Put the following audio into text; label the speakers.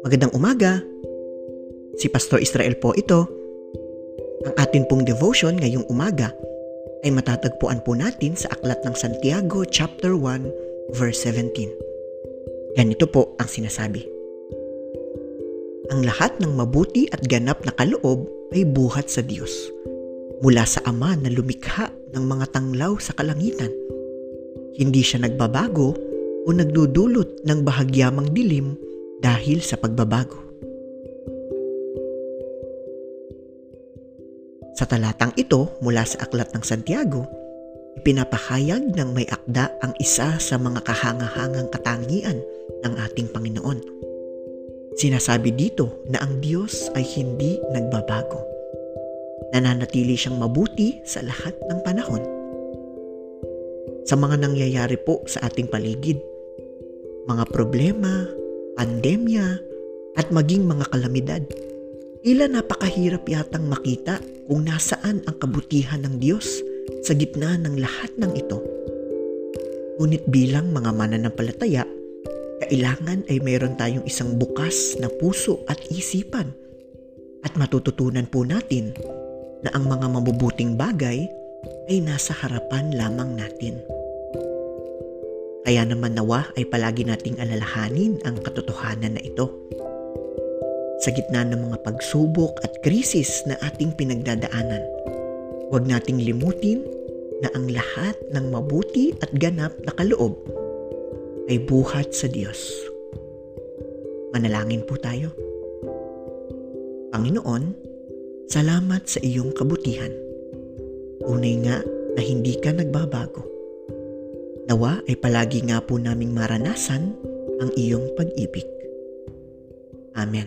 Speaker 1: Magandang umaga. Si Pastor Israel po ito. Ang atin pong devotion ngayong umaga ay matatagpuan po natin sa Aklat ng Santiago chapter 1 verse 17. Ganito po ang sinasabi. Ang lahat ng mabuti at ganap na kaloob ay buhat sa Diyos mula sa Ama na lumikha ng mga tanglaw sa kalangitan. Hindi siya nagbabago o nagdudulot ng bahagyamang dilim dahil sa pagbabago. Sa talatang ito mula sa Aklat ng Santiago, ipinapahayag ng may akda ang isa sa mga kahangahangang katangian ng ating Panginoon. Sinasabi dito na ang Diyos ay hindi nagbabago. Nananatili siyang mabuti sa lahat ng panahon. Sa mga nangyayari po sa ating paligid, mga problema, pandemya, at maging mga kalamidad. Ila napakahirap yatang makita kung nasaan ang kabutihan ng Diyos sa gitna ng lahat ng ito. Ngunit bilang mga mananampalataya, kailangan ay mayroon tayong isang bukas na puso at isipan at matututunan po natin na ang mga mabubuting bagay ay nasa harapan lamang natin. Kaya naman nawa ay palagi nating alalahanin ang katotohanan na ito. Sa gitna ng mga pagsubok at krisis na ating pinagdadaanan, huwag nating limutin na ang lahat ng mabuti at ganap na kaloob ay buhat sa Diyos. Manalangin po tayo. Panginoon, salamat sa iyong kabutihan. Unay nga na hindi ka nagbabago Nawa ay palagi nga po naming maranasan ang iyong pag-ibig. Amen.